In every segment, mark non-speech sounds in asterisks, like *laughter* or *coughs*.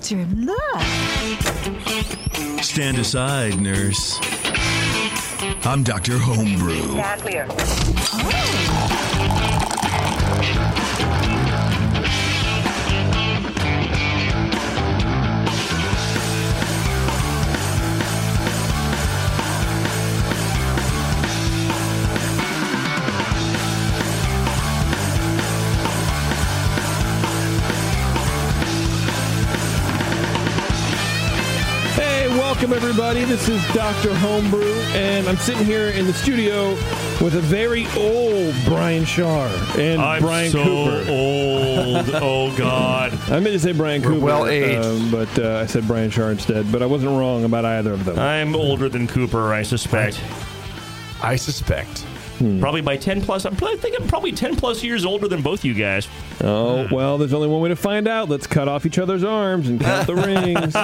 Spectrum, look. Stand aside, nurse. I'm Dr. Homebrew. Stand clear. Hey, welcome everybody. This is Dr. Homebrew, and I'm sitting here in the studio with a very old Brian Schar and I'm Brian so Cooper. old. Oh *laughs* God. I meant to say Brian We're Cooper, well-aged. um, but uh, I said Brian Schar instead. But I wasn't wrong about either of them. I'm older than Cooper, I suspect. I suspect. Probably by 10 plus. I'm probably thinking probably 10 plus years older than both you guys. oh well, there's only one way to find out. Let's cut off each other's arms and count the *laughs* rings.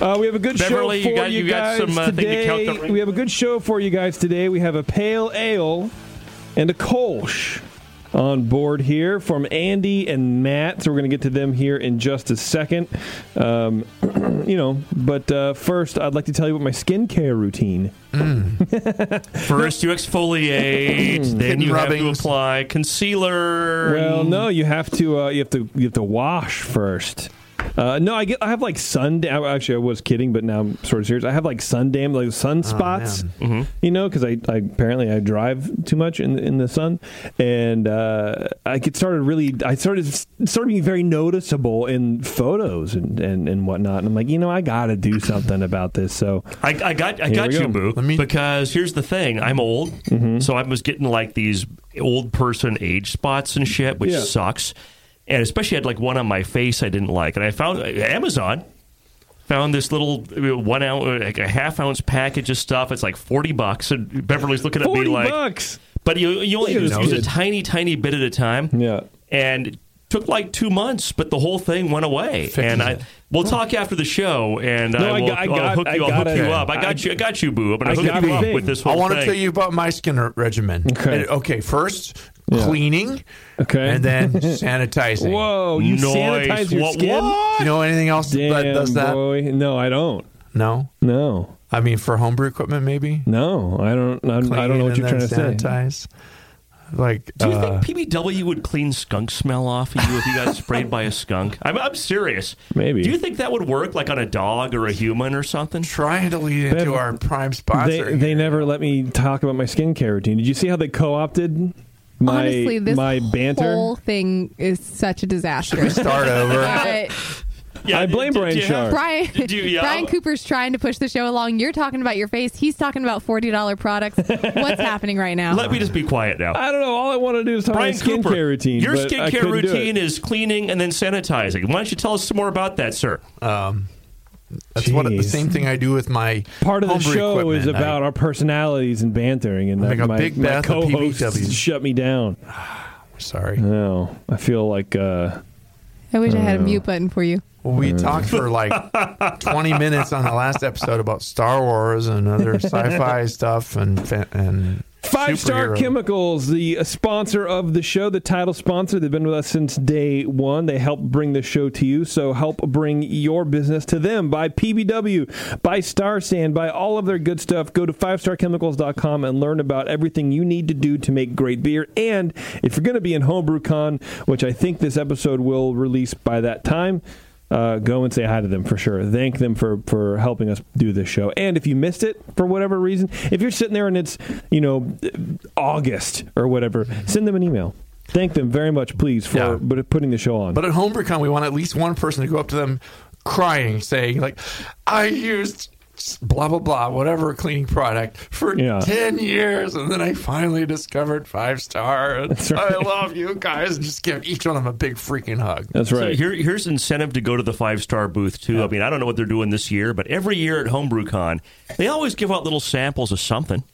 Uh, we have a good Beverly, show you for got- you, you got guys some, uh, to today. count the rings? we have a good show for you guys today. We have a pale ale and a Kolsch on board here from Andy and Matt. So we're going to get to them here in just a second. Um, *clears throat* you know, but uh, first, I'd like to tell you about my skincare routine. *laughs* First, you exfoliate, then Hidden you have to apply concealer. Well, no, you have to uh, you have to you have to wash first. Uh, no, I get I have like sun. dam- Actually, I was kidding, but now I'm sort of serious. I have like sun dam, like sunspots. man. you know, because I, I apparently I drive too much in in the sun, and uh, I get started really. I started started being very noticeable in photos and, and and whatnot. And I'm like, you know, I got to do something about this. So I, I got I got you, go. boo. Let me- because here's the thing: I'm old, Mm-hmm. so I was getting like these old person age spots and shit, which Yeah. sucks. And especially I had like one on my face I didn't like, and I found Amazon found this little uh, one ounce, like a half ounce package of stuff. It's like forty bucks, and Beverly's looking at me like, bucks. but you you only use, use a tiny tiny bit at a time Yeah. and took like two months, but the whole thing went away. and I we'll talk after the show, and No, I I will got- I I'll got- hook I you. I'll hook you up. I got I- you. I got you, boo. I'm gonna I hook got you up with this whole thing. I want to tell you about my skin regimen. Okay. Okay, first Yeah. cleaning, Okay. and then *laughs* sanitizing. Whoa, you Nice. sanitize your What- skin? what? You know anything else Damn, that does that? boy. No, I don't. No. No. I mean, for homebrew equipment, maybe. No, I don't. I, don't- I don't know what you're and trying to then say. Sanitize. Like, Do you uh, think PBW would clean skunk smell off of you if you got sprayed by a skunk? I'm, I'm serious. Maybe. Do you think that would work, like on a dog or a human or something? trying to lead into our prime sponsor? They, they never let me talk about my skincare routine. Did you see how they co-opted my Honestly, this my banter? whole thing is such a disaster. start over. *laughs* Uh, Yeah, I blame do- do Brian you have- Sharp. Brian, Do you- yeah. Brian Cooper's trying to push the show along. You're talking about your face. He's talking about forty dollar products. What's *laughs* happening right now? Let me just be quiet now. I don't know. All I want to do is talk Brian about skincare Cooper, routine. your skincare routine is cleaning and then sanitizing. Why don't you tell us some more about that, sir? Um, that's what the same thing I do with my Part of the homebrew show is equipment. I- about our personalities and bantering, and Like that a my, big my bath co-hosts shut me down. *sighs* Sorry. No, I feel like uh, I wish I had a mute button for you. Well, we talked for like *laughs* 20 minutes on the last episode about Star Wars and other sci-fi *laughs* stuff and and Five Star. Chemicals, the sponsor of the show, the title sponsor. They've been with us since day one. They help bring the show to you. So help bring your business to them. Buy PBW, buy Star San, buy all of their good stuff. Go to 5starchemicals.com and learn about everything you need to do to make great beer. And if you're going to be in HomebrewCon, which I think this episode will release by that time, uh, go and say hi to them for sure. Thank them for, for helping us do this show. And if you missed it for whatever reason, if you're sitting there and it's, you know, August or whatever, send them an email. Thank them very much, please, for Yeah. but putting the show on. But at HomebrewCon, we want at least one person to go up to them crying, saying like, "I used." Blah blah blah, whatever cleaning product for Yeah. ten years, and then I finally discovered five star. right. I love you guys, and just give each one of them a big freaking hug. That's So right. here, here's incentive to go to the five star booth too. I mean, I don't know what they're doing this year, but every year at HomebrewCon, they always give out little samples of something,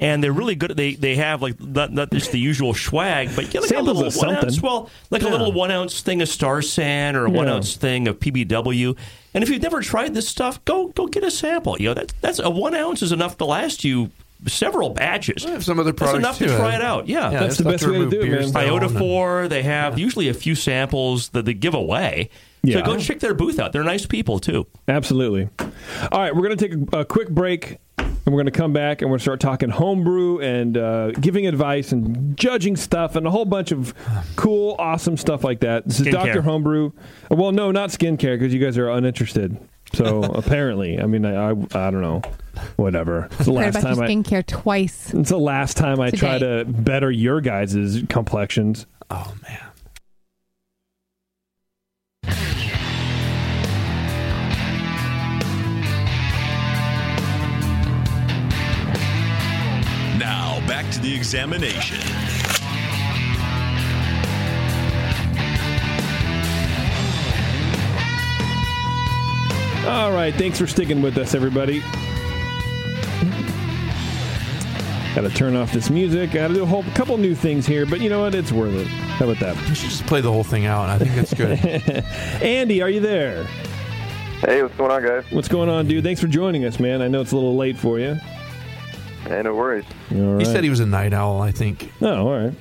and they're really good. They they have like not, not just the usual swag, but you know, like Samples a little one something. ounce, well, like a little one ounce thing of Star San or a one ounce thing of PBW. And if you've never tried this stuff, go go get a sample. You know, that's that's a one ounce is enough to last you several batches. I have some other That's products enough to too. try it out. Yeah, Yeah, That's they the best stuff way to do it, beer man. stone Iota and- 4, they have usually a few samples that they give away. Yeah. So go check their booth out. They're nice people too. Absolutely. All right, we're going to take a, a quick break. And we're going to come back and we're going to start talking homebrew and uh, giving advice and judging stuff and a whole bunch of cool, awesome stuff like that. This is Dr. Homebrew. Well, no, not skincare because you guys are uninterested. So *laughs* apparently, I mean, I, I, I don't know. Whatever. It's the Heard last about your time I. skincare twice. It's the last time I try Today. to better your guys' complexions. Oh man. Back to the examination. All right, thanks for sticking with us, everybody. Got to turn off this music. Got to do a whole couple new things here, but you know what? It's worth it. How about that? You should just play the whole thing out. I think that's good. *laughs* Andy, are you there? Hey, what's going on, guys? What's going on, dude? Thanks for joining us, man. I know it's a little late for you. Hey, no worries. All right. he said he was a night owl. I think. Oh, all right.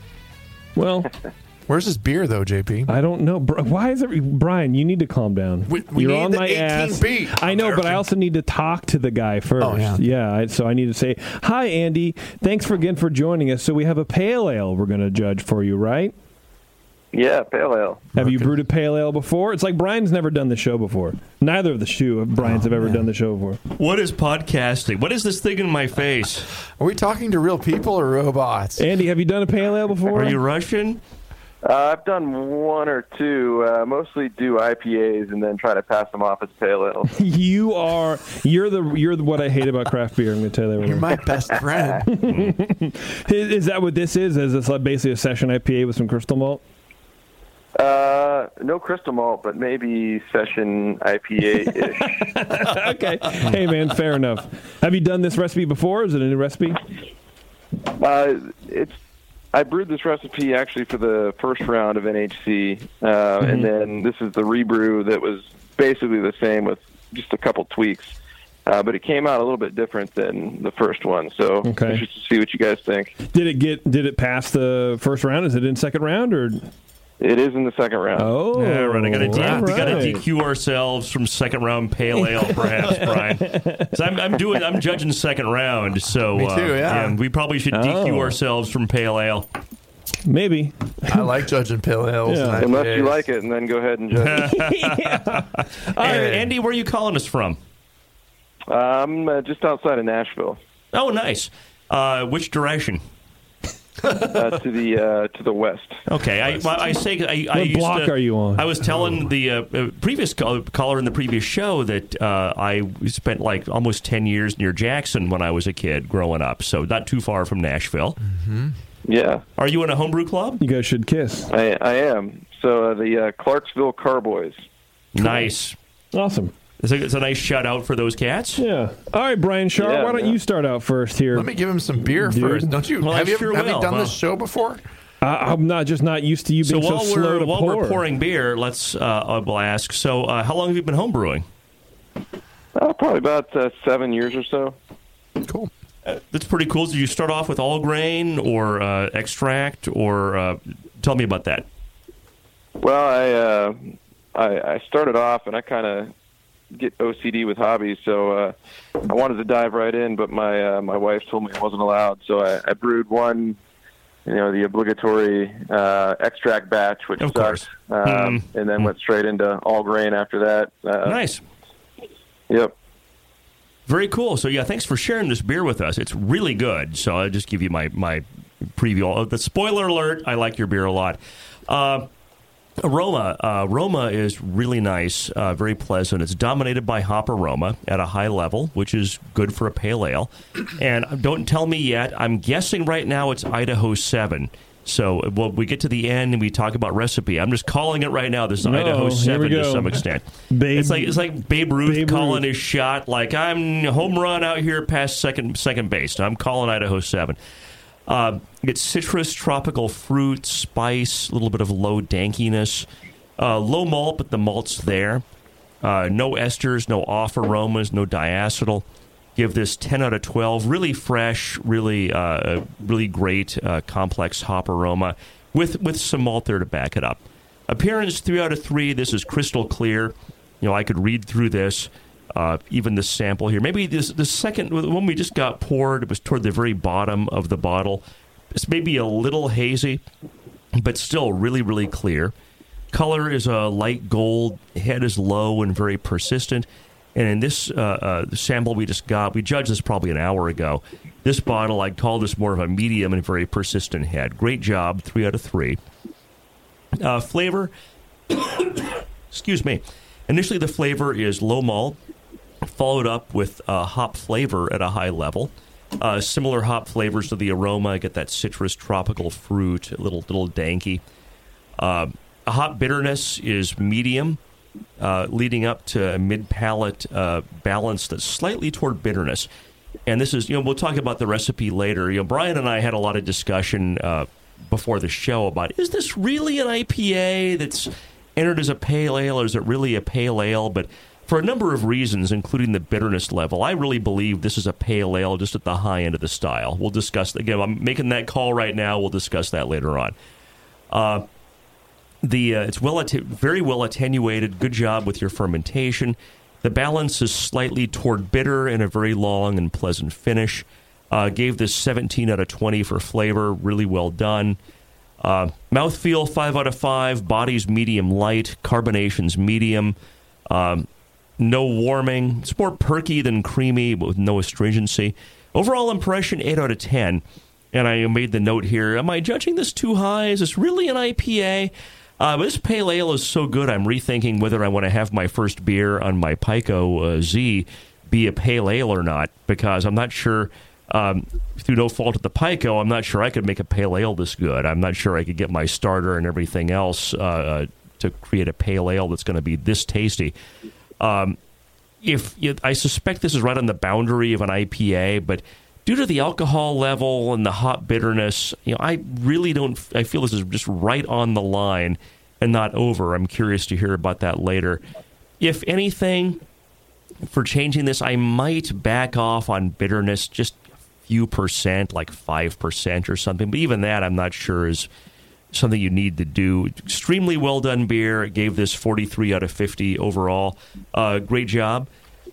Well, *laughs* Where's his beer though, JP? I don't know. Br- Why is it, Brian? You need to calm down. We- we You're need on the my 18 ass. beat. I know, but I also need to talk to the guy first. Oh, yeah. I, so I need to say, "Hi, Andy. Thanks for again for joining us." So we have a pale ale we're going to judge for you, right? Yeah, pale ale. Have you brewed a pale ale before? It's like Brian's never done the show before. Neither of the shoe of Brian's Oh, have ever done the show before. What is podcasting? What is this thing in my face? Are we talking to real people or robots? Andy, have you done a pale ale before? Are you Russian? Uh, I've done one or two. Uh, mostly do IPAs and then try to pass them off as pale ale. *laughs* You are. You're the. You're the, what I hate about craft beer. I'm going to tell you that. right You're now. my best friend. *laughs* Is, is that what this is? Is this like basically a session IPA with some crystal malt? Uh, no crystal malt, but maybe session IPA ish. *laughs* okay. Hey, man, fair enough. Have you done this recipe before? Is it a new recipe? uh, it's. I brewed this recipe actually for the first round of NHC, uh, and then this is the rebrew that was basically the same with just a couple tweaks. Uh, but it came out a little bit different than the first one, so Okay. interested to see what you guys think. Did it get? Did it pass the first round? Is it in second round or? It is in the second round. Oh, Yeah, right. I got to all we got to right. DQ ourselves from second round pale ale, perhaps, *laughs* Brian. 'Cause I'm, I'm doing. I'm judging second round, so Me uh, too, yeah. we probably should DQ Oh. ourselves from pale ale. Maybe. I like judging pale ales. Yeah. and Unless you like it, and then go ahead and judge. Uh, *laughs* Andy, where are you calling us from? I'm uh, just outside of Nashville, Oh, nice. Uh, which direction? Uh, to the uh, to the west. Okay, I, well, I say I, I What used block to- are you on? I was telling the uh, uh, previous call, caller in the previous show that uh, I spent like almost ten years near Jackson when I was a kid growing up, so not too far from Nashville. Yeah, Are you in a homebrew club? You guys should kiss. I, I am. So uh, the uh, Clarksville Carboys. Nice. Awesome. It's a, it's a nice shout out for those cats. Yeah. All right, Brian Schar. Yeah, why don't yeah. you start out first here? Let me give him some beer Dude. first. Don't you? Well, have you, sure have you done huh? this show before? I, I'm not just not used to you So being while so slow we're to while pour. we're pouring beer, let's uh, I will ask. So uh, how long have you been homebrewing? Uh, probably about uh, seven years or so. Cool. That's pretty cool. Did you start off with all grain or uh, extract, or uh, tell me about that? Well, I uh, I, I started off, and I kind of get OCD with hobbies, so uh, I wanted to dive right in, but my uh, my wife told me I wasn't allowed, so I, I brewed one. You know the obligatory uh, extract batch, which Of course. um, Mm. and then went straight into all grain after that. Uh, Nice. Yep. Very cool. So yeah, thanks for sharing this beer with us. It's really good. So I'll just give you my my preview. Oh, The spoiler alert: I like your beer a lot. Uh, aroma, uh, aroma is really nice, uh, very pleasant. It's dominated by hop aroma at a high level, which is good for a pale ale. And don't tell me yet. I'm guessing right now it's Idaho Seven. So when we get to the end and we talk about recipe, I'm just calling it right now. This is No, Idaho Seven to some extent. Babe- it's like it's like Babe Ruth Babe calling Ruth. his shot. Like I'm home run out here past second second base. I'm calling Idaho Seven. Uh, it's citrus, tropical fruit, spice, a little bit of low dankiness, uh, low malt, but the malt's there. Uh, no esters, no off aromas, no diacetyl. Give this 10 out of 12. Really fresh, really, uh, really great, uh, complex hop aroma with with some malt there to back it up. Appearance three out of three. This is crystal clear. You know, I could read through this. Uh, even the sample here. Maybe this the second one we just got poured. It was toward the very bottom of the bottle. It's maybe a little hazy, but still really really clear. Color is a light gold. Head is low and very persistent. And in this uh, uh, sample we just got, we judged this probably an hour ago. This bottle, I'd call this more of a medium and very persistent head. Great job, three out of three. Uh, flavor, *coughs* excuse me. Initially, the flavor is low malt, followed up with uh, hop flavor at a high level. Uh, similar hop flavors to the aroma. I get that citrus, tropical fruit, a little little danky. Uh, hop bitterness is medium, uh, leading up to a mid palate uh, balance that's slightly toward bitterness. And this is, you know, we'll talk about the recipe later. You know, Brian and I had a lot of discussion uh, before the show about is this really an IPA that's entered as a pale ale, or is it really a pale ale? But for a number of reasons, including the bitterness level, I really believe this is a pale ale just at the high end of the style. We'll discuss again. I'm making that call right now. We'll discuss that later on. Uh, the uh, it's well atti- very well attenuated. Good job with your fermentation. The balance is slightly toward bitter and a very long and pleasant finish. Uh, gave this 17 out of 20 for flavor. Really well done. Uh, mouthfeel 5 out of 5. Body's medium light. Carbonation's medium. Um, no warming. It's more perky than creamy, but with no astringency. Overall impression 8 out of 10. And I made the note here Am I judging this too high? Is this really an IPA? Uh, this pale ale is so good, I'm rethinking whether I want to have my first beer on my Pico uh, Z be a pale ale or not, because I'm not sure. Um, through no fault of the Pico, I'm not sure I could make a pale ale this good. I'm not sure I could get my starter and everything else uh, uh to create a pale ale that's going to be this tasty. Um, if I suspect this is right on the boundary of an IPA, but due to the alcohol level and the hot bitterness, you know, I really don't. I feel this is just right on the line and not over. I'm curious to hear about that later. If anything, for changing this, I might back off on bitterness just a few percent, like five percent or something. But even that, I'm not sure is something you need to do. Extremely well done beer. It gave this 43 out of 50 overall. Uh, great job.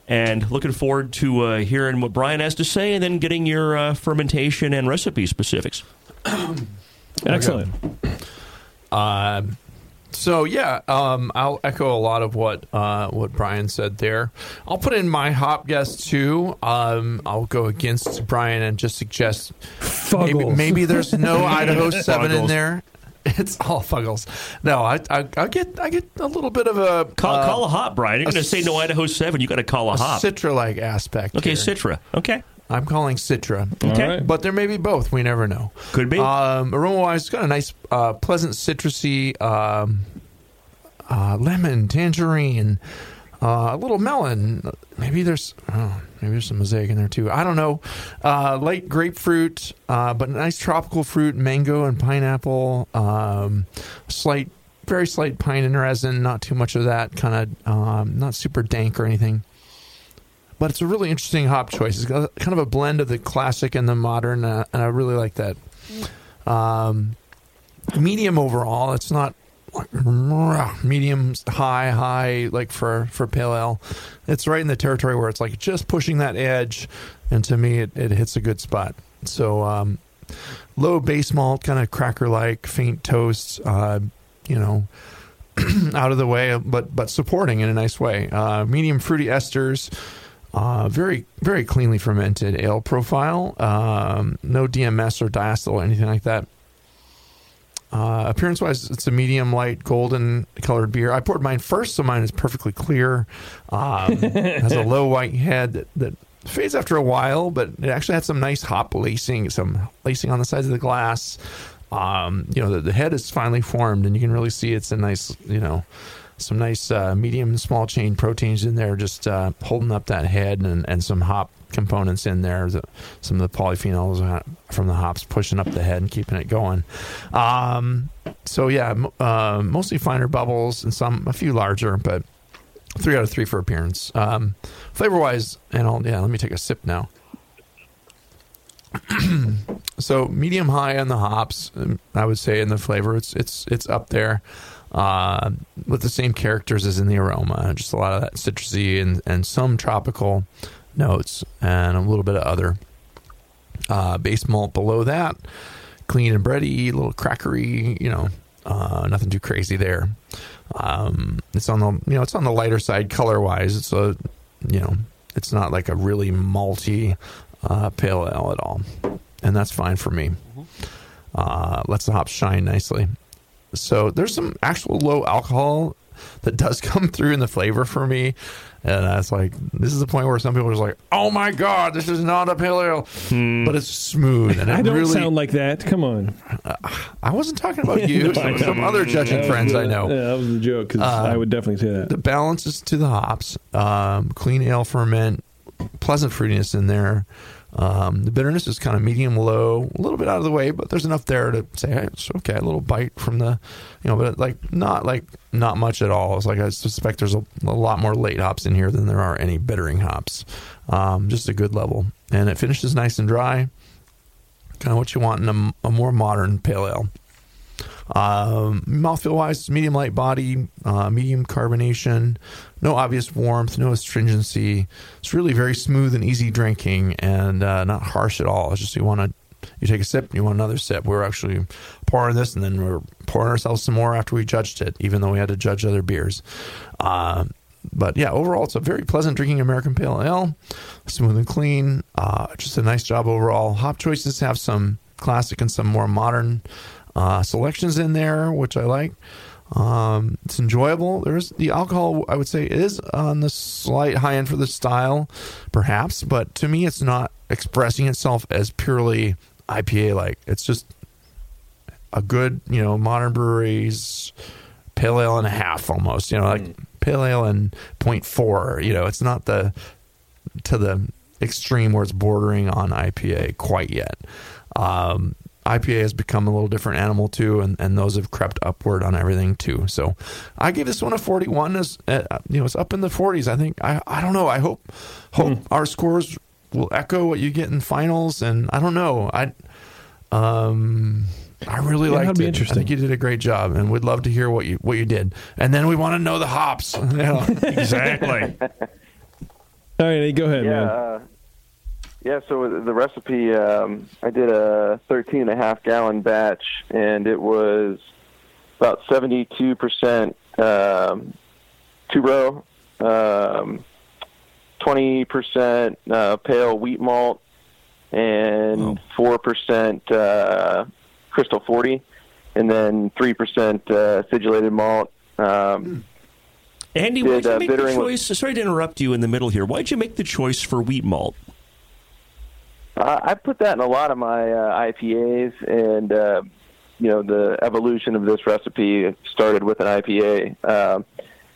And looking forward to uh, hearing what Brian has to say and then getting your uh, fermentation and recipe specifics. *coughs* Excellent. Uh, so yeah, um, I'll echo a lot of what uh, what Brian said there. I'll put in my hop guess too. Um, I'll go against Brian and just suggest maybe, Fuggles. maybe there's no *laughs* Idaho Seven in there. *laughs* It's all fuggles. No, I, I I get I get a little bit of a Call, uh, call a hop, Brian. You're going to say no Idaho 7. you got to call a hop. Citra like aspect. okay, here. Citra. Okay. I'm calling Citra. All right. But there may be both. We never know. Could be. Um, aroma wise, it's got a nice, uh, pleasant citrusy um, uh, lemon, tangerine, uh, a little melon. Maybe there's oh, maybe there's some mosaic in there too. I don't know. Uh, light grapefruit, uh, but nice tropical fruit, mango and pineapple. Um, slight, very slight pine and resin. Not too much of that. Kind of um, not super dank or anything. But it's a really interesting hop choice. It's got kind of a blend of the classic and the modern, uh, and I really like that. Um, medium overall. It's not *laughs* medium high high like for for pale ale. It's right in the territory where it's like just pushing that edge, and to me it, it hits a good spot. So um, low base malt, kind of cracker like, faint toast. Uh, you know. *clears throat* out of the way, but but supporting in a nice way. Uh, medium fruity esters, uh, very very cleanly fermented ale profile. Um, no DMS or diacetyl or anything like that. Uh, appearance wise, it's a medium light golden colored beer. I poured mine first, so mine is perfectly clear. Um, has a *laughs* low white head that, that fades after a while, but it actually had some nice hop lacing, some lacing on the sides of the glass. Um, you know, the, the head is finally formed, and you can really see it's a nice, you know, some nice uh, medium and small chain proteins in there, just uh, holding up that head, and, and some hop components in there. The, some of the polyphenols from the hops pushing up the head and keeping it going. Um, so yeah, uh, mostly finer bubbles and some a few larger, but three out of three for appearance. Um, flavor wise, and I'll, yeah, let me take a sip now. *clears throat* so medium high on the hops, um, I would say in the flavor, it's it's it's up there. Uh, with the same characters as in the aroma. Just a lot of that citrusy and, and some tropical notes and a little bit of other. Uh, base malt below that, clean and bready, a little crackery, you know, uh, nothing too crazy there. Um, it's on the you know it's on the lighter side color wise. It's a you know it's not like a really malty uh, pale ale at all, and that's fine for me. Uh, lets the hops shine nicely. So there's some actual low alcohol that does *laughs* come through in the flavor for me. And that's like, this is the point where some people are just like, oh my God, this is not a pale ale. But it's smooth. And it I don't really, sound like that. Come on. I wasn't talking about *laughs* you, some, some other judging friends I know. Yeah, that was a joke because I would definitely say that. The balance is to the hops. Um, clean ale ferment, pleasant fruitiness in there. Um, the bitterness is kind of medium low, a little bit out of the way, but there's enough there to say hey, it's okay. A little bite from the, you know, but like not like not much at all. It's like I suspect there's a, a lot more late hops in here than there are any bittering hops. Um, just a good level, and it finishes nice and dry. Kind of what you want in a, a more modern pale ale. Um, mouthfeel wise, medium light body, uh, medium carbonation, no obvious warmth, no astringency. It's really very smooth and easy drinking and uh, not harsh at all. It's just you want to you take a sip, you want another sip. We're actually pouring this, and then we're pouring ourselves some more after we judged it, even though we had to judge other beers. Uh, but yeah, overall, it's a very pleasant drinking American Pale Ale, smooth and clean. Uh, just a nice job overall. Hop choices have some classic and some more modern uh, selections in there, which I like. Um, it's enjoyable. There's the alcohol. I would say is on the slight high end for the style, perhaps, but to me, it's not expressing itself as purely IPA like. It's just a good, you know, modern breweries pale ale and a half almost. You know, like pale ale and point four. You know, it's not the to the extreme where it's bordering on IPA quite yet. Um, IPA has become a little different animal too, and, and those have crept upward on everything too. So I gave this one a 41. As uh, you know, it's up in the 40s. I think I I don't know. I hope hope our scores will echo what you get in finals, and I don't know. I um. I really Yeah, liked be it. interesting. I think you did a great job, and we'd love to hear what you what you did. And then we want to know the hops. You *laughs* know? *laughs* Exactly. All right, go ahead, Yeah, man. uh, yeah. So the recipe, um, I did a 13 and a half gallon batch, and it was about 72 percent um, two row, um, 20 percent uh, pale wheat malt, and four percent uh, crystal 40, and then three percent uh, acidulated malt. Um, Andy, Did, why'd you uh, make the choice? Sorry to interrupt you in the middle here. Why'd you make the choice for wheat malt? Uh, I put that in a lot of my uh, IPAs, and uh, you know the evolution of this recipe started with an IPA, um,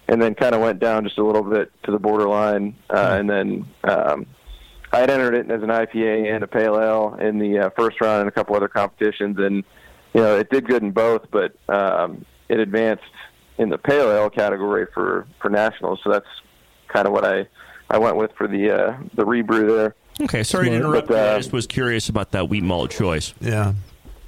and then kind of went down just a little bit to the borderline, uh, and then um, I had entered it as an IPA and a pale ale in the uh, first round and a couple other competitions, and you know it did good in both, but um, it advanced in the pale ale category for for nationals, so that's kind of what I I went with for the uh, the rebrew there. Okay, sorry to interrupt. But, you. I uh, just was curious about that wheat malt choice. yeah.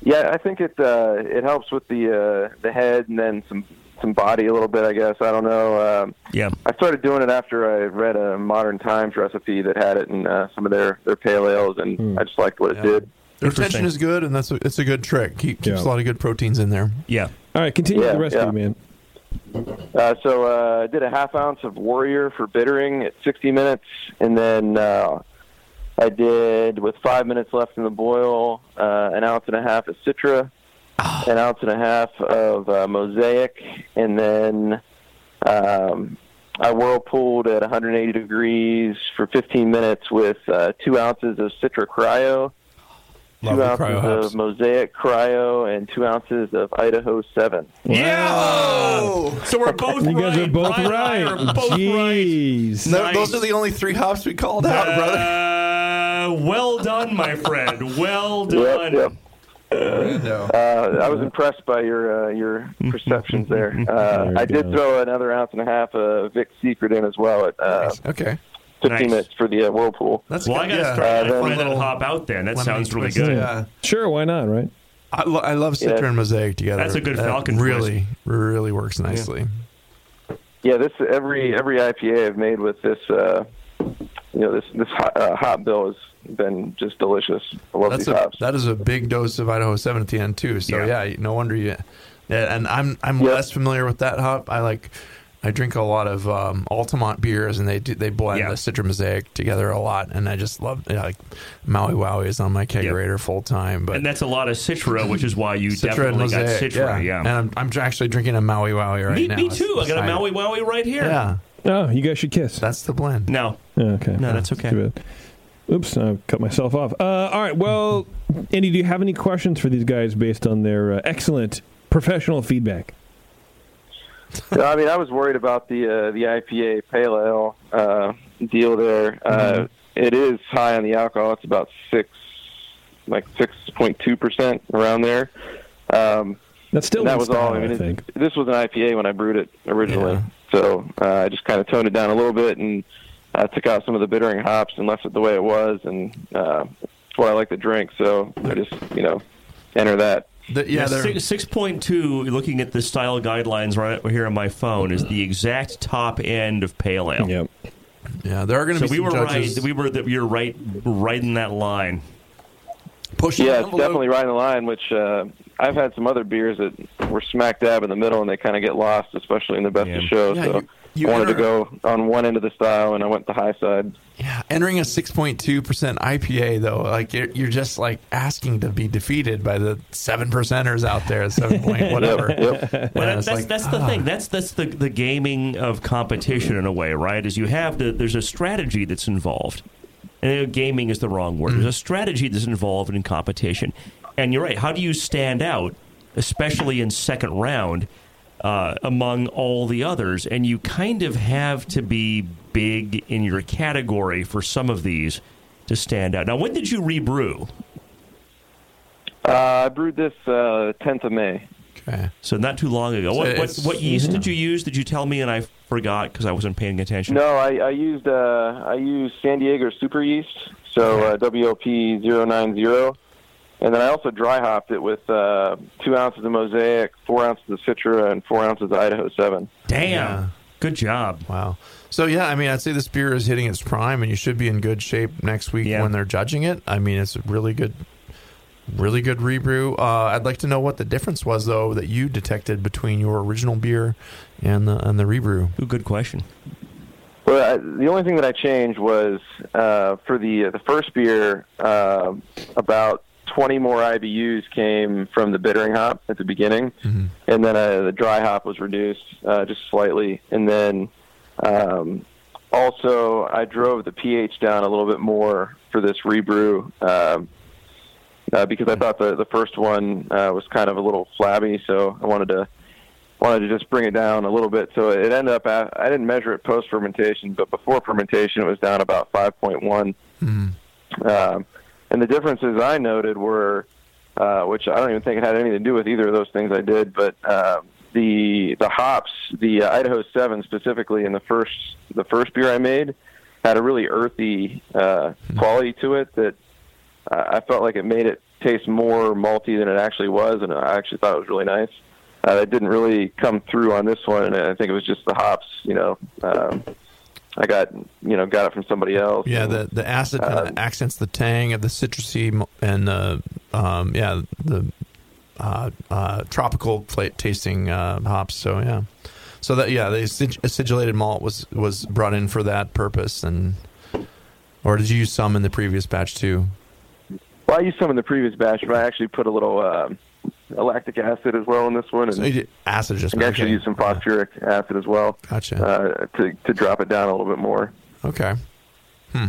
Yeah, I think it uh, it helps with the uh, the head and then some some body a little bit. I guess I don't know. Um, Yeah. I started doing it after I read a Modern Times recipe that had it in uh, some of their their pale ales, and I just liked what it did. The Interesting. retention is good, and that's a, it's a good trick. Keep, keeps Yeah. a lot of good proteins in there. Yeah. All right, continue with Yeah, the recipe, yeah. man. Uh, so uh, I did a half ounce of Warrior for bittering at 60 minutes, and then uh, I did with five minutes left in the boil uh, an ounce and a half of Citra, an ounce and a half of uh, Mosaic, and then um, I whirlpooled at 180 degrees for 15 minutes with uh, two ounces of Citra Cryo, two Love the ounces cryo hops. of Mosaic Cryo, and two ounces of Idaho 7. Yeah. So we're both You guys right. are both Brian right. are both right. No, Nice. Those are the only three hops we called out, brother. Uh, well done, my friend. Well done. Yep, yep. No. Uh, I was impressed by your uh, your perceptions there. *laughs* Uh, Very I did good. throw another ounce and a half of Vic Secret in as well at uh, Okay. 15 Nice. minutes for the uh, whirlpool. That's Well, I good. got to yeah. start Uh, then- that little hop out then. That lemony sounds really good. Yeah. Sure, why not, right? I, lo- I love Citra Yeah. and Mosaic together. That's a good That Falcon Really, really works nicely. Yeah, this every every IPA I've made with this, uh, you know, this this hot, uh, hop bill has been just delicious. I love That's these a hops. that is a big dose of Idaho Seven at the end too. So Yeah. yeah, no wonder you. Yeah, and I'm I'm Yep. less familiar with that hop. I like. I drink a lot of um, Altamont beers, and they do, they blend Yeah. the Citra Mosaic together a lot, and I just love you know, like Maui Wowie is on my kegerator full time. But and that's a lot of Citra, which is why you Citra and definitely got Mosaic, Citra. Yeah, and I'm I'm actually drinking a Maui Wowie right me, now. me It's too. I got a Maui. Wowie right here. Yeah, Oh, you guys should kiss. that's the blend. No, Oh, okay. No, that's okay. Oops, I cut myself off. Uh, all right. Well, *laughs* Andy, do you have any questions for these guys based on their uh, excellent professional feedback? I mean, I was worried about the uh, the IPA pale ale uh, deal there. Uh, it is high on the alcohol. It's about six, like six point two percent around there. Um, That's still that was style, all. I mean, I it- this was an IPA when I brewed it originally, Yeah. so uh, I just kind of toned it down a little bit and uh, took out some of the bittering hops and left it the way it was, and uh, it's what I like to drink. So I just, you know, enter that. The- yeah, they're- six point two. Looking at the style guidelines right here on my phone is the exact top end of pale ale. Yep. yeah, there are going to So be we were judges right. We were you're right, right in that line. pushing Yeah, it's definitely right in the line. Which uh, I've had some other beers that were smack dab in the middle, and they kind of get lost, especially in the best Yeah. of show. Yeah, so you- you I wanted enter- to go on one end of the style, and I went the high side. Yeah, entering a 6.2% IPA though, like you're, you're just like asking to be defeated by the 7 percenters out there, 7 point *laughs* whatever. Yep. *laughs* Well, Yeah, that's like, that's the ah. thing. That's that's the the gaming of competition in a way, right? Is you have the there's a strategy that's involved, and uh, gaming is the wrong word. There's a strategy that's involved in competition, and you're right. How do you stand out, especially in second round, uh, among all the others? And you kind of have to be big in your category for some of these to stand out. Now, when did you rebrew? Uh, I brewed this uh, 10th of May. Okay. So not too long ago. So What, what, what yeast did you use? Did you tell me and I forgot because I wasn't paying attention? No, I, I used uh, I used San Diego Super Yeast, so uh, WLP 090, and then I also dry hopped it with uh, two ounces of Mosaic, four ounces of Citra, and four ounces of Idaho Seven. Damn. Yeah. Good job. Wow. So yeah, I mean, I'd say this beer is hitting its prime, and you should be in good shape next week Yeah. when they're judging it. I mean, it's a really good, really good rebrew. Uh, I'd like to know what the difference was though that you detected between your original beer and the and the rebrew. Ooh, good question. Well, I, the only thing that I changed was uh, for the the first beer, uh, about 20 more IBUs came from the bittering hop at the beginning, and then uh, the dry hop was reduced uh, just slightly, and then um, also I drove the pH down a little bit more for this rebrew. Um, uh, because I thought the the first one uh, was kind of a little flabby, so I wanted to wanted to just bring it down a little bit. So it ended up at, I didn't measure it post fermentation, but before fermentation it was down about 5.1. Um, and the differences I noted were, uh, which I don't even think it had anything to do with either of those things I did, but uh, the the hops, the uh, Idaho Seven specifically, in the first the first beer I made, had a really earthy uh, quality to it that uh, I felt like it made it taste more malty than it actually was, and I actually thought it was really nice. Uh, that didn't really come through on this one, and I think it was just the hops. You know, um, I got you know got it from somebody else. Yeah, and- the the acid kind Um, of accents the tang of the citrusy and the um, yeah the uh, uh, tropical tasting uh, hops. So yeah, so that yeah the acidulated malt was was brought in for that purpose, and or did you use some in the previous batch too? Well, I used some in the previous batch, but I actually put a little um, lactic acid as well in this one, and So you did acid just I actually okay. used some phosphoric acid as well Gotcha. uh, to to drop it down a little bit more. Okay. Hmm.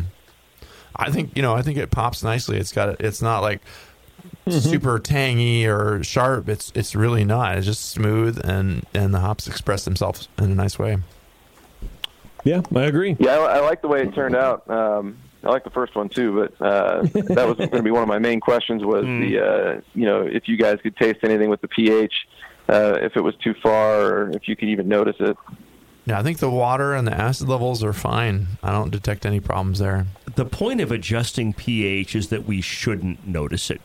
I think you know. I think it pops nicely. It's got. It's not like super tangy or sharp. It's it's really not. It's just smooth and and the hops express themselves in a nice way. Yeah, I agree. Yeah, I, I like the way it turned out. Um, I like the first one too, but uh, that was *laughs* going to be one of my main questions. Was the uh, you know if you guys could taste anything with the pH, uh, if it was too far, or if you could even notice it. Yeah, I think the water and the acid levels are fine. I don't detect any problems there. The point of adjusting pH is that we shouldn't notice it.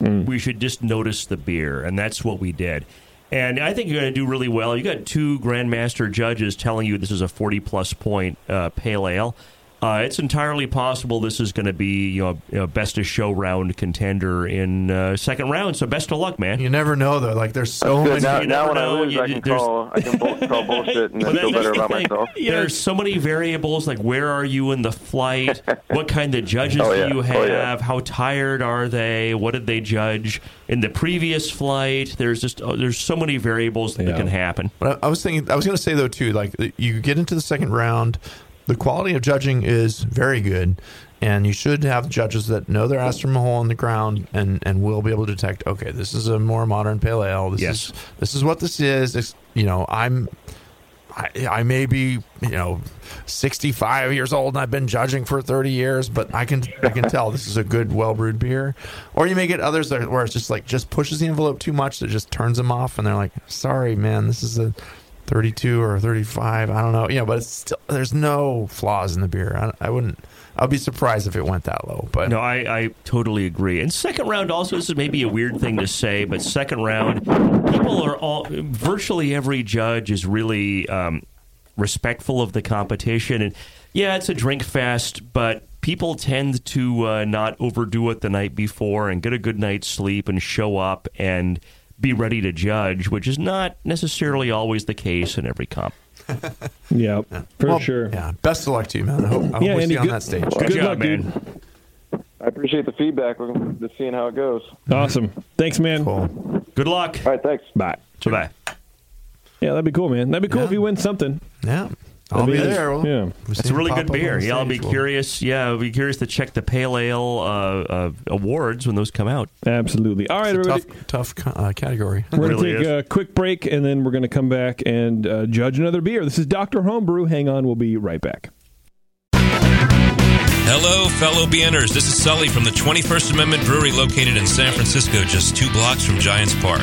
We should just notice the beer, and that's what we did. And I think you're going to do really well. You got two grandmaster judges telling you this is a 40 plus point uh, pale ale. Uh, it's entirely possible this is going to be you know, you know best of show round contender in uh, second round. So best of luck, man. You never know though. Like there's so many. Now, now never when I lose, You- I can there's- call. I can call bullshit and *laughs* Well, feel better about thing. myself. There's so many variables, like where are you in the flight? *laughs* what kind of judges Oh, yeah. do you Oh, have? yeah. How tired are they? What did they judge in the previous flight? There's just oh, there's so many variables that Yeah. can happen. But I, I was thinking, I was going to say though too, like you get into the second round, the quality of judging is very good, and you should have judges that know their ass from a hole in the ground and and will be able to detect. Okay, this is a more modern pale ale. This Yes. is this is what this is. It's, you know, I'm. I, I may be, you know, 65 years old and I've been judging for 30 years, but I can I can tell this is a good, well brewed beer. Or you may get others that, where it's just like just pushes the envelope too much that just turns them off, and they're like, "Sorry, man, this is a 32 or 35. I don't know, yeah, but it's still there's no flaws in the beer. I, I wouldn't. I'd be surprised if it went that low. But No, I, I totally agree. And second round also, this is maybe a weird thing to say, but second round, people are all virtually every judge is really um, respectful of the competition. And yeah, it's a drink fest, but people tend to uh, not overdo it the night before and get a good night's sleep and show up and be ready to judge, which is not necessarily always the case in every comp. *laughs* Yeah, for well, sure. Yeah, best of luck to you, man. I hope, I hope Yeah, we see Andy, you on that stage. Good, Good job, luck, man. dude. I appreciate the feedback. We're just seeing how it goes. Awesome. Thanks, man. Cool. Good luck. All right, thanks. Bye. So bye. Yeah, that'd be cool, man. That'd be cool Yeah. if you win something. Yeah, I'll That'd be be- there. We'll- yeah. It's a really good beer. Yeah, I'll be stage. We'll- curious. Yeah, I'll be curious to check the Pale Ale uh, uh, awards when those come out. Absolutely. All right, It's a everybody. tough, tough uh, category. We're going to really take is. a quick break and then we're going to come back and uh, judge another beer. This is Dr. Homebrew. Hang on, we'll be right back. Hello, fellow BNers. This is Sully from the 21st Amendment Brewery located in San Francisco, just two blocks from Giants Park.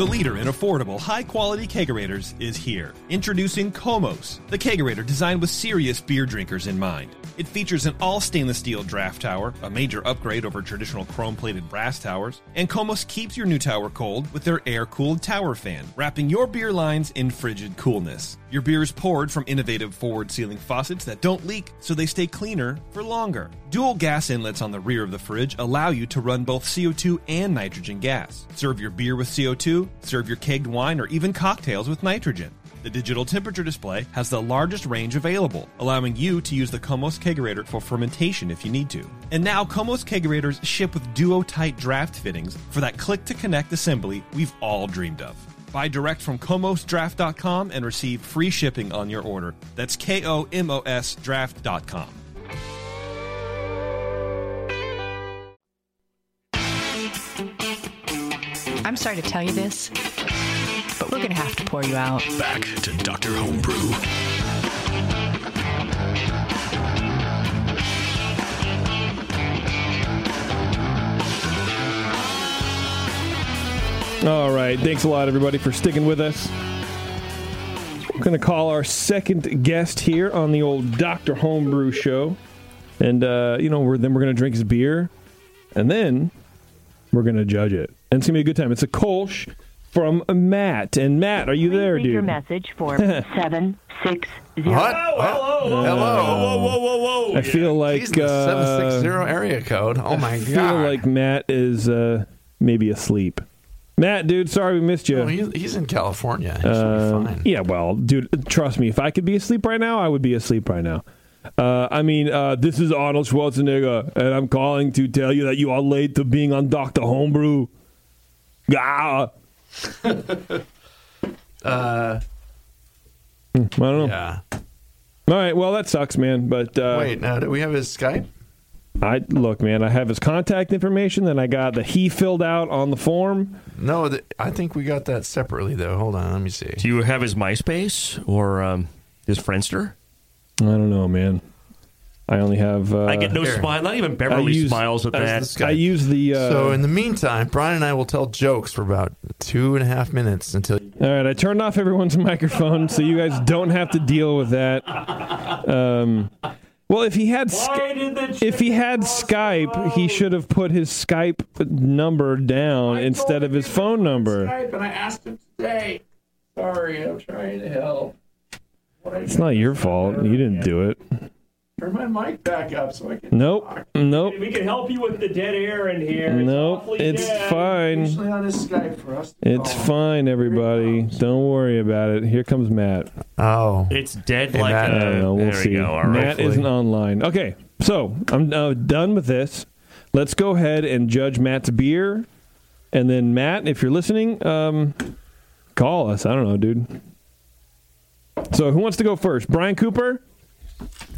The leader in affordable, high quality kegerators is here. Introducing Komos, the kegerator designed with serious beer drinkers in mind. It features an all stainless steel draft tower, a major upgrade over traditional chrome plated brass towers, and Komos keeps your new tower cold with their air cooled tower fan, wrapping your beer lines in frigid coolness. Your beer is poured from innovative forward sealing faucets that don't leak, so they stay cleaner for longer. Dual gas inlets on the rear of the fridge allow you to run both CO2 and nitrogen gas. Serve your beer with CO2, serve your kegged wine or even cocktails with nitrogen. The digital temperature display has the largest range available, allowing you to use the Komos Kegerator for fermentation if you need to. And now Komos Kegerators ship with duo-tight draft fittings for that click-to-connect assembly we've all dreamed of. Buy direct from komosdraft.com and receive free shipping on your order. That's K-O-M-O-S draft.com. I'm sorry to tell you this, but we're going to have to pour you out. Back to Dr. Homebrew. All right. Thanks a lot, everybody, for sticking with us. We're going to call our second guest here on the old Dr. Homebrew show. And, uh, you know, we're, then we're going to drink his beer. And then we're going to judge it. And it's going to be a good time. It's a Kolsch from Matt. And Matt, are you there, Leave your message for *laughs* seven six zero. What? Hello. Hello. Whoa, whoa, whoa, whoa! I feel like He's the uh, 760 area code. Oh my God. I feel like Matt is uh, maybe asleep. Matt, dude, sorry we missed you. He's, he's in California. He be fine. yeah, well, dude, trust me. If I could be asleep right now, I would be asleep right now. Uh, I mean, uh, this is Arnold Schwarzenegger, and I'm calling to tell you that you are late to being on Doctor Homebrew. Ah. *laughs* Uh, I don't know. yeah. All right, well, that sucks, man. But uh, Wait, now do we have his Skype? I look, man. I have his contact information that I got that he filled out on the form. No, th- I think we got that separately though. Hold on, let me see. Do you have his MySpace or um, his Friendster? I don't know, man. I only have. Uh, I get no here. smile. Not even Beverly I use- smiles at that. There's. I use the. Uh, so in the meantime, Brian and I will tell jokes for about two and a half minutes until. All right, I turned off everyone's *laughs* microphone so you guys don't have to deal with that. Um, well, if he had if he had Skype, he should have put his Skype number down instead of his phone number. and I asked him today. Sorry, I'm trying to help. It's not your fault. You didn't do it. Turn my mic back up so I can. Nope. Nope. We can help you with the dead air in here. Nope. It's fine. on his Skype for us. It's fine, everybody. Don't worry about it. Here comes Matt. Oh, It's dead Hey, like Matt. a. I don't know. We'll there see. we go. All right. Matt Hopefully. isn't online. Okay, so I'm uh, done with this. Let's go ahead and judge Matt's beer, and then Matt, if you're listening, um, call us. I don't know, dude. So who wants to go first? Brian Cooper.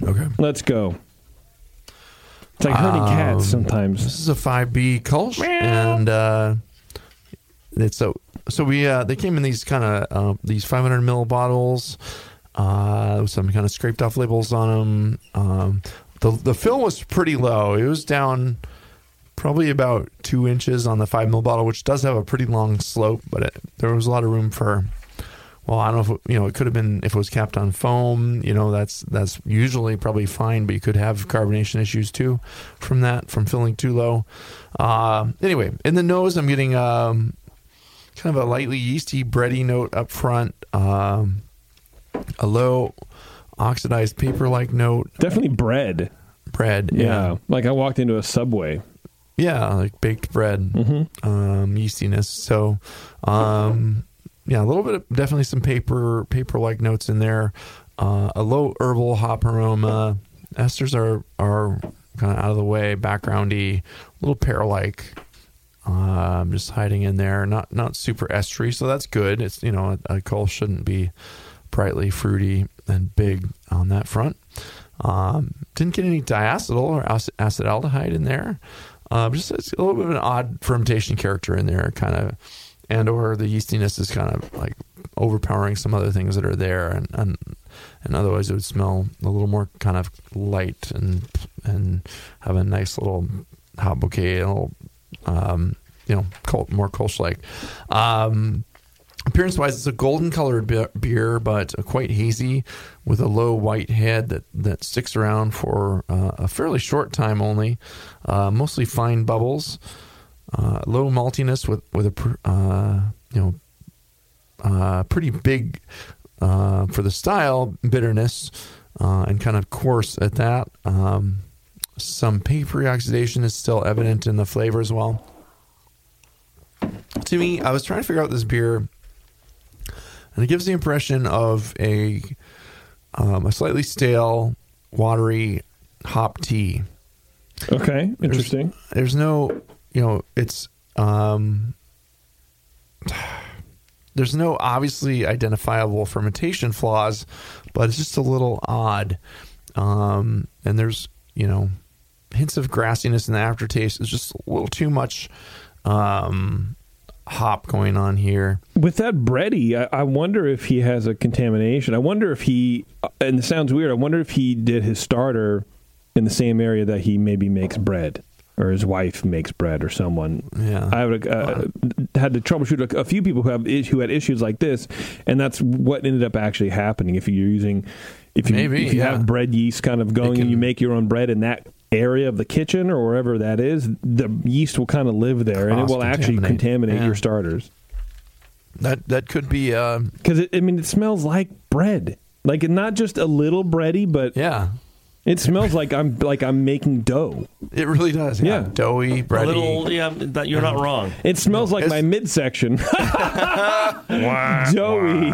Okay. Let's go. It's like herding cats Um, sometimes. This is a five B Kolsch, and uh, it's so so we uh, they came in these kind of uh, these 500 ml bottles uh, with some kind of scraped off labels on them. Um, the the fill was pretty low. It was down probably about two inches on the five ml bottle, which does have a pretty long slope, but it, there was a lot of room for. Well, I don't know if it, you know it could have been if it was capped on foam. You know that's that's usually probably fine, but you could have carbonation issues too from that from filling too low. Uh, anyway, in the nose, I'm getting um, kind of a lightly yeasty, bready note up front, um, a low oxidized paper-like note, Definitely bread. bread. Yeah. like I walked into a Subway. Yeah, like baked bread, Mm-hmm. um, yeastiness. So, um, yeah, a little bit of definitely some paper paper like notes in there. Uh, a low herbal hop aroma. Esters are are kind of out of the way, backgroundy, a little pear like. Um, just hiding in there, not not super estery, so that's good. It's you know a, a coal shouldn't be brightly fruity and big on that front. Um, didn't get any diacetyl or ac- acetaldehyde in there. Um, just a little bit of an odd fermentation character in there, kind of, and or the yeastiness is kind of like overpowering some other things that are there, and and, and otherwise it would smell a little more kind of light and and have a nice little hot bouquet, a little, um, you know, col- more Kolsch like. Um, Appearance wise, it's a golden colored beer, but quite hazy with a low white head that, that sticks around for uh, a fairly short time only. Uh, mostly fine bubbles, uh, low maltiness with, with a, uh, you know, uh, pretty big uh, for the style bitterness uh, and kind of coarse at that. Um, some papery oxidation is still evident in the flavor as well. To me, I was trying to figure out this beer, and it gives the impression of a um, a slightly stale, watery hop tea. Okay, interesting. There's no, you know, it's um, *sighs* there's no obviously identifiable fermentation flaws, but it's just a little odd. Um, and there's, you know, hints of grassiness in the aftertaste. It's just a little too much um, hop going on here. With that bready, I, I wonder if he has a contamination. I wonder if he, and it sounds weird. I wonder if he did his starter in the same area that he maybe makes bread, or his wife makes bread, or someone. Yeah. I would, uh, had to troubleshoot a, a few people who have who had issues like this, and that's what ended up actually happening. If you're using, if you Maybe, if you yeah. have bread yeast kind of going, can- and you make your own bread in that area of the kitchen or wherever that is, the yeast will kind of live there, and it will actually Cross-contaminate. Yeah. your starters. That that could be uh, Because I mean, it smells like bread, like not just a little bready, but yeah. It smells like I'm like I'm making dough. It really does. Yeah, Yeah. doughy, A bready. little, yeah, that, you're not wrong. It smells like my It's- midsection. *laughs* *laughs* Doughy.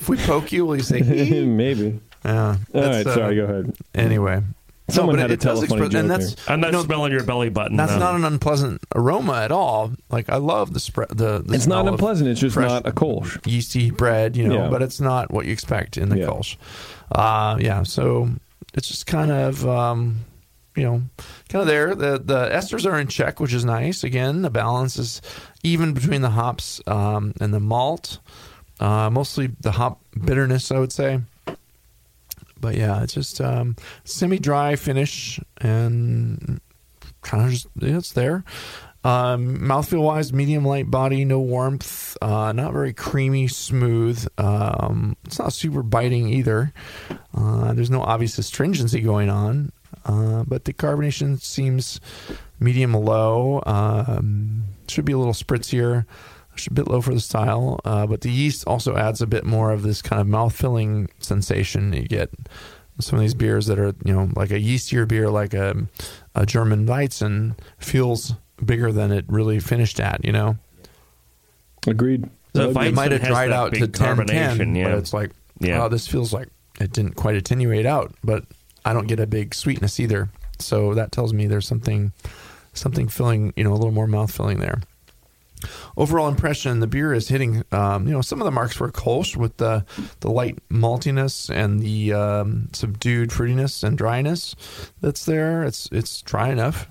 If we poke you, will you say? "Hee"? *laughs* Maybe. yeah. All that's, right, uh, sorry. Go ahead. Anyway, Someone no, had but a it, it does telephony express, and that's I'm not you know, smelling your belly button. That's no. not an unpleasant aroma at all. Like I love the spread. The, the It's not smell of unpleasant. It's just fresh not a Kolsch. yeasty bread, you know. Yeah. But it's not what you expect in the Yeah. Kolsch. Uh, yeah, so it's just kind of um, you know, kind of there. The the esters are in check, which is nice. Again, the balance is even between the hops um, and the malt. Uh, mostly the hop bitterness, I would say. But yeah, it's just um, semi-dry finish and kind of just yeah, it's there. Um, mouthfeel wise, medium light body, no warmth, uh, not very creamy, smooth. Um, it's not super biting either. Uh, there's no obvious astringency going on, uh, but the carbonation seems medium low. Um, should be a little spritzier, a bit low for the style, uh, but the yeast also adds a bit more of this kind of mouth filling sensation you get. Some of these beers that are, you know, like a yeastier beer, like a, a German Weizen, feels bigger than it really finished at, you know? Agreed. The it might have dried out to big 10 10, carbonation, yeah. but it's like, Yeah. oh, this feels like it didn't quite attenuate out, but I don't get a big sweetness either. So that tells me there's something something filling, you know, a little more mouth filling there. Overall impression: the beer is hitting, um, you know, some of the marks for Kolsch with the the light maltiness and the um, subdued fruitiness and dryness that's there. It's it's dry enough.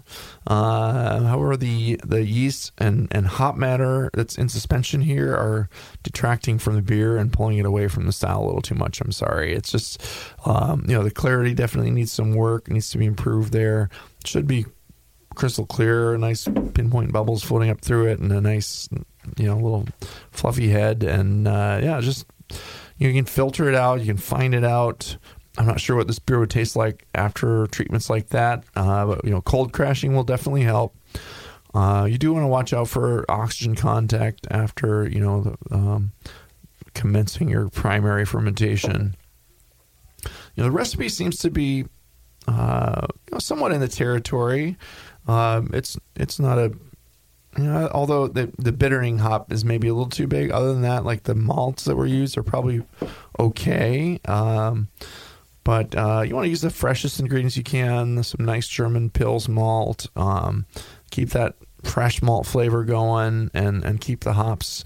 Uh, however, the the yeast and and hop matter that's in suspension here are detracting from the beer and pulling it away from the style a little too much. I'm sorry. It's just, um, you know, the clarity definitely needs some work. Needs to be improved there. Should be crystal clear, nice pinpoint bubbles floating up through it, and a nice, you know, little fluffy head. And uh, yeah, just you can filter it out, you can find it out. I'm not sure what this beer would taste like after treatments like that, uh, but you know, cold crashing will definitely help. Uh, you do want to watch out for oxygen contact after you know the, um, commencing your primary fermentation. You know, the recipe seems to be uh, you know, somewhat in the territory. Um, it's it's not a you know, although the the bittering hop is maybe a little too big. Other than that, like the malts that were used are probably okay. Um, but uh, you want to use the freshest ingredients you can. Some nice German Pils malt. Um, keep that fresh malt flavor going, and and keep the hops,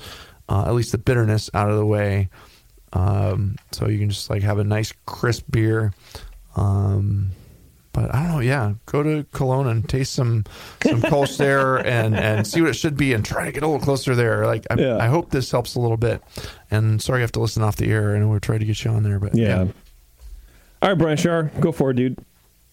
uh, at least the bitterness, out of the way. Um, so you can just like have a nice crisp beer. Um, but I don't know. Yeah, go to Cologne and taste some some *laughs* Kolsch there, and and see what it should be, and try to get a little closer there. Like I, Yeah. I hope this helps a little bit. And sorry, you have to listen off the air. I know we're trying to get you on there, but Yeah. All right, Brian Schar, go for it, dude.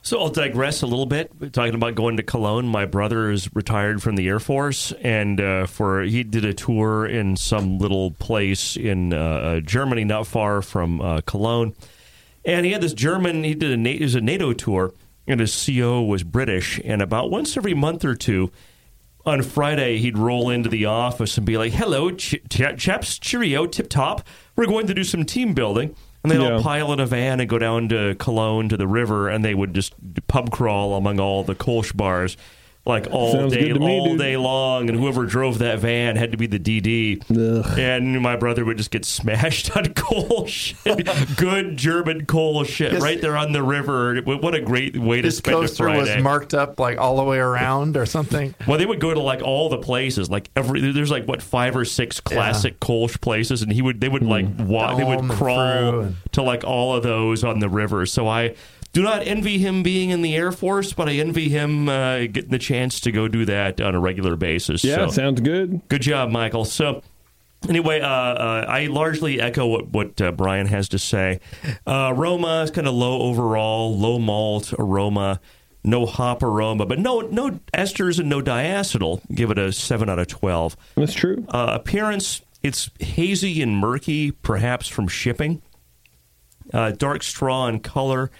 So I'll digress a little bit. Talking about going to Cologne, my brother is retired from the Air Force, and uh, for he did a tour in some little place in uh, uh, Germany, not far from uh, Cologne. And he had this German. He did a Na- it was a NATO tour, and his CO was British. And about once every month or two, on Friday, he'd roll into the office and be like, "Hello, ch- ch- chaps, cheerio, tip top. We're going to do some team building." And they'd Yeah. all pile in a van and go down to Cologne to the river, and they would just pub crawl among all the Kolsch bars, like all Sounds day, me, all dude. day long. And whoever drove that van had to be the DD. Ugh. And my brother would just get smashed on *laughs* Kolsch, good German Kolsch, His- right there on the river. What a great way to This spend a coaster Friday. was marked up like all the way around or something. Well, they would go to like all the places, like every there's like what five or six classic Kolsch places, and he would they would like mm. walk, they would crawl through to like all of those on the river. So I do not envy him being in the Air Force, but I envy him uh, getting the chance to go do that on a regular basis. Yeah, so. sounds good. Good job, Michael. So, anyway, uh, uh, I largely echo what, what uh, Brian has to say. Uh, aroma is kind of low overall, low malt aroma, no hop aroma, but no no esters and no diacetyl. Give it a seven out of twelve. That's true. Uh, appearance, it's hazy and murky, perhaps from shipping. Uh, dark straw in color.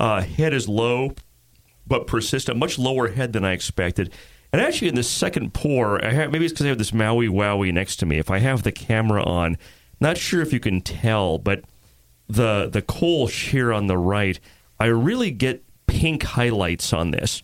Uh, head is low, but persistent. Much lower head than I expected. And actually, in the second pour, I have, maybe it's because I have this Maui Wowie next to me. If I have the camera on, not sure if you can tell, but the the Kolsch here on the right I really get pink highlights on this.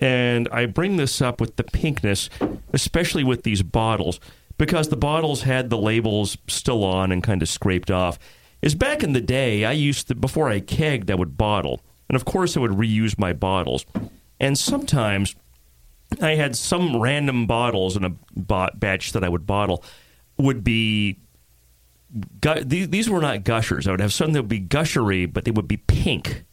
And I bring this up with the pinkness, especially with these bottles, because the bottles had the labels still on and kind of scraped off. Is back in the day, I used to, before I kegged, I would bottle. And of course, I would reuse my bottles. And sometimes I had some random bottles in a bot- batch that I would bottle would be these, these were not gushers. I would have some that would be gushery, but they would be pink.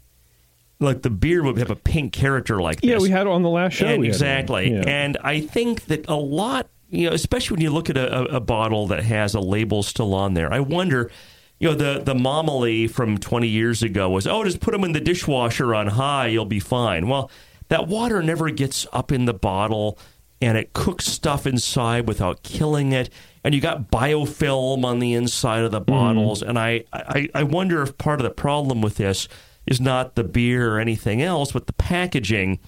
Like the beer would have a pink character like Yeah, we had it on the last show. And exactly. Yeah. And I think that a lot, you know, especially when you look at a, a bottle that has a label still on there, I wonder, you know, the the Momily from 20 years ago was, oh, just put them in the dishwasher on high, you'll be fine. Well, that water never gets up in the bottle and it cooks stuff inside without killing it. And you got biofilm on the inside of the mm. bottles. And I, I, I wonder if part of the problem with this is not the beer or anything else, but the packaging.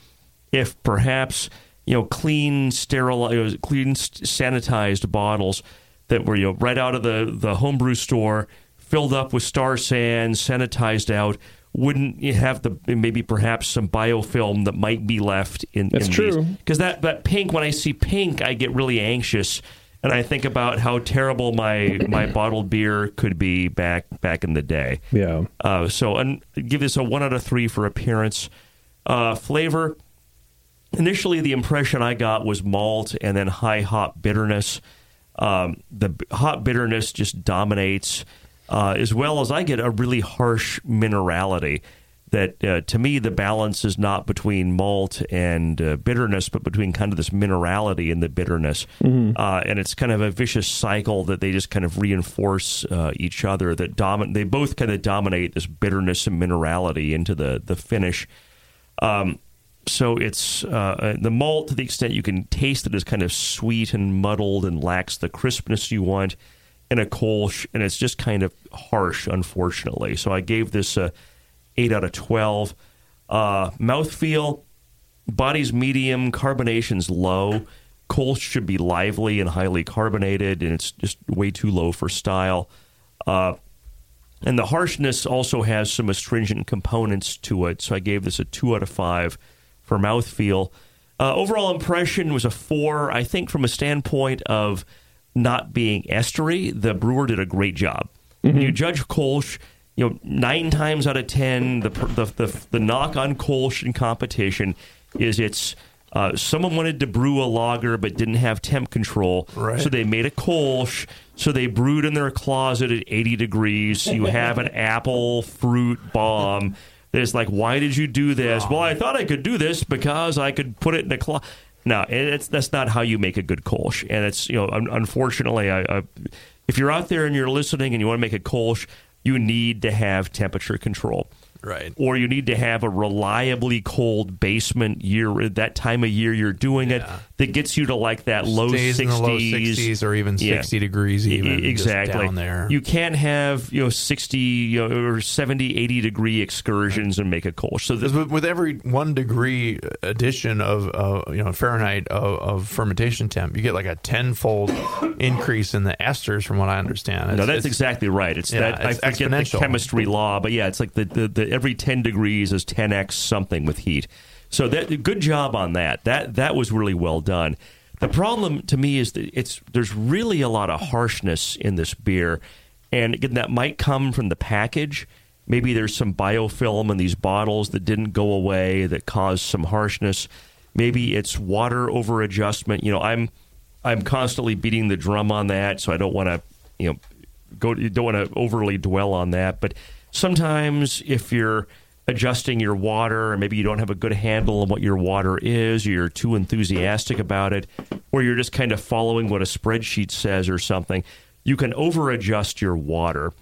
If perhaps you know clean, sterilized, clean, sanitized bottles that were you know right out of the the homebrew store, filled up with Star San, sanitized out, wouldn't you have the maybe perhaps some biofilm that might be left in That's in true. because that that pink when I see pink I get really anxious and I think about how terrible my my *clears throat* bottled beer could be back back in the day. Yeah. Uh, so and give this a one out of three for appearance. Uh, flavor. Initially, the impression I got was malt and then high hop bitterness. Um, the hop bitterness just dominates, uh, as well as I get a really harsh minerality. That uh, to me, the balance is not between malt and uh, bitterness, but between kind of this minerality and the bitterness. Uh, and it's kind of a vicious cycle that they just kind of reinforce uh, each other. That domin- they both kind of dominate this bitterness and minerality into the the finish. Um, so it's uh, the malt to the extent you can taste it is kind of sweet and muddled and lacks the crispness you want in a Kolsch, and it's just kind of harsh, unfortunately. So I gave this a eight out of twelve. Uh, mouthfeel, body's medium, carbonation's low. Kolsch should be lively and highly carbonated, and it's just way too low for style. Uh, and the harshness also has some astringent components to it. So I gave this a two out of five for mouthfeel. Uh, overall impression was a four. I think from a standpoint of not being estery, the brewer did a great job. When you judge Kolsch, you know, nine times out of ten, the the the, the knock on Kolsch in competition is it's uh, someone wanted to brew a lager but didn't have temp control, Right. so they made a Kolsch. So they brewed in their closet at 80 degrees. You have an *laughs* apple fruit bomb. There's like, why did you do this? Well, I thought I could do this because I could put it in a closet. No, it's that's not how you make a good Kolsch. And it's you know, un- unfortunately, I, I, if you're out there and you're listening and you want to make a Kolsch, you need to have temperature control Right. or you need to have a reliably cold basement year that time of year you're doing it that gets you to like that low Stays 60s in the low 60s or even 60 degrees even, exactly. down there. you can't have you know 60 you know, or 70 80 degree excursions and make a Kolsch so with, every one degree addition of uh, you know Fahrenheit of, of fermentation temp, you get like a tenfold increase in the esters, from what I understand. no that's exactly right. It's yeah, that it's I forget the chemistry law but yeah it's like the, the, the every 10 degrees is 10x something with heat so that good job on that. That that was really well done. The problem to me is that it's there's really a lot of harshness in this beer. And again that might come from the package. Maybe there's some biofilm in these bottles that didn't go away that caused some harshness. Maybe it's water over adjustment you know i'm i'm constantly beating the drum on that so i don't want to you know go don't want to overly dwell on that. But sometimes if you're adjusting your water or maybe you don't have a good handle on what your water is or you're too enthusiastic about it or you're just kind of following what a spreadsheet says or something you can over adjust your water.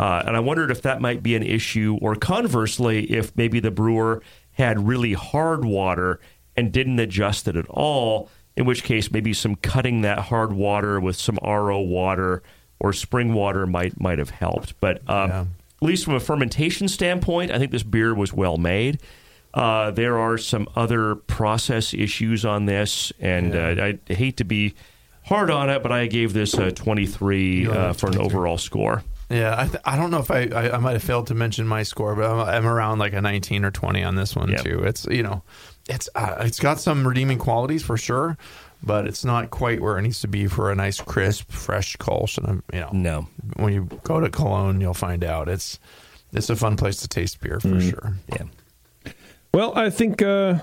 Uh, and i wondered if that might be an issue or conversely if maybe the brewer had really hard water and didn't adjust it at all in which case maybe some cutting that hard water with some ro water or spring water might might have helped. But um. At least from a fermentation standpoint, I think this beer was well made. Uh, there are some other process issues on this, and uh, I hate to be hard on it, but I gave this a 23 uh, for an overall score. Yeah, I, th- I don't know if I, I, I might have failed to mention my score, but I'm, I'm around like a 19 or 20 on this one too. It's you know, it's uh, it's got some redeeming qualities for sure, but it's not quite where it needs to be for a nice, crisp, fresh Kolsch. And um, you know, No. when you go to Cologne, you'll find out it's it's a fun place to taste beer for Mm. sure. Yeah. Well, I think uh,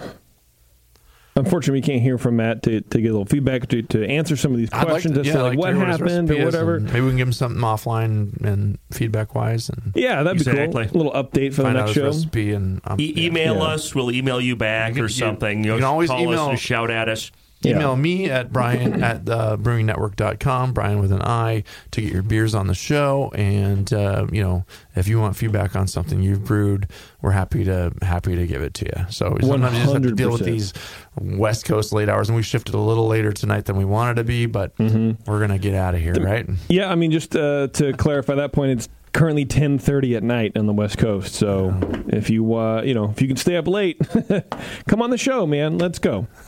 unfortunately we can't hear from Matt to, to get a little feedback to, to answer some of these I'd like questions to- as yeah, to like like what hear his happened or whatever. Maybe we can give him something offline and feedback wise, and Yeah, that'd be Exactly. cool. A little update for find the out next his show. recipe. And um, E- email Yeah. us. We'll email you back You can- or you- something. you know, can always call email- us and shout at us. Yeah. Email me at Brian *clears throat* at uh, brewingnetwork.com, Brian with an I, to get your beers on the show. And, uh, you know, if you want feedback on something you've brewed, we're happy to happy to give it to you. So sometimes you just have to deal with these West Coast late hours. And we shifted a little later tonight than we wanted to be, but Mm-hmm. we're going to get out of here, right? Yeah, I mean, just uh, to clarify that point, it's currently ten thirty at night on the West Coast. So if you uh, you know if you can stay up late, *laughs* come on the show, man. Let's go. *laughs*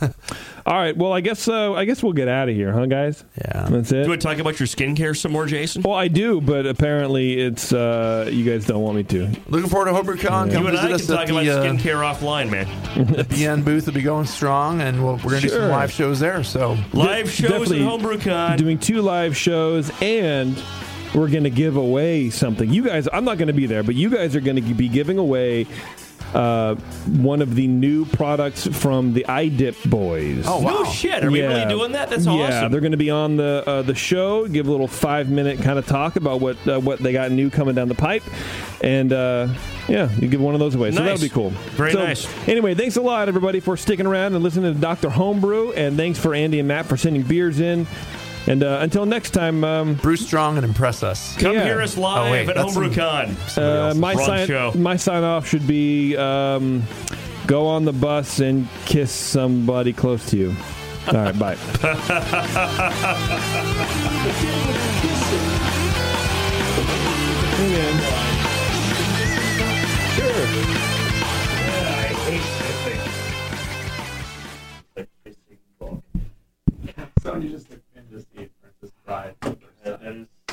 All right. Well, I guess uh, I guess we'll get out of here, huh, guys? Yeah. That's Do you it. want to talk about your skincare some more, Jason? Well, I do, but apparently it's uh, you guys don't want me to. Looking forward to HomebrewCon. Come you and I can talk at about the, uh, skincare offline, man. the BN booth will be going strong, and we'll, we're going to do some live shows there. So Live shows at definitely HomebrewCon. doing two live shows and we're going to give away something. You guys, I'm not going to be there, but you guys are going to be giving away uh, one of the new products from the iDip Boys. Oh, wow. No shit. Are we Yeah. really doing that? That's yeah, awesome. Yeah, they're going to be on the uh, the show. Give a little five minute kind of talk about what uh, what they got new coming down the pipe, and uh, yeah, you give one of those away. So that'll be cool. Very So, nice. Anyway, thanks a lot everybody for sticking around and listening to Doctor Homebrew, and thanks for Andy and Matt for sending beers in. And uh, until next time, um, brew strong and impress us. Come yeah. hear us live Oh, wait, at HomebrewCon. uh, my sign show. my sign off should be um, go on the bus and kiss somebody close to you. All right, bye. *laughs* That is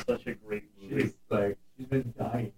such a great movie. She's like she's been dying.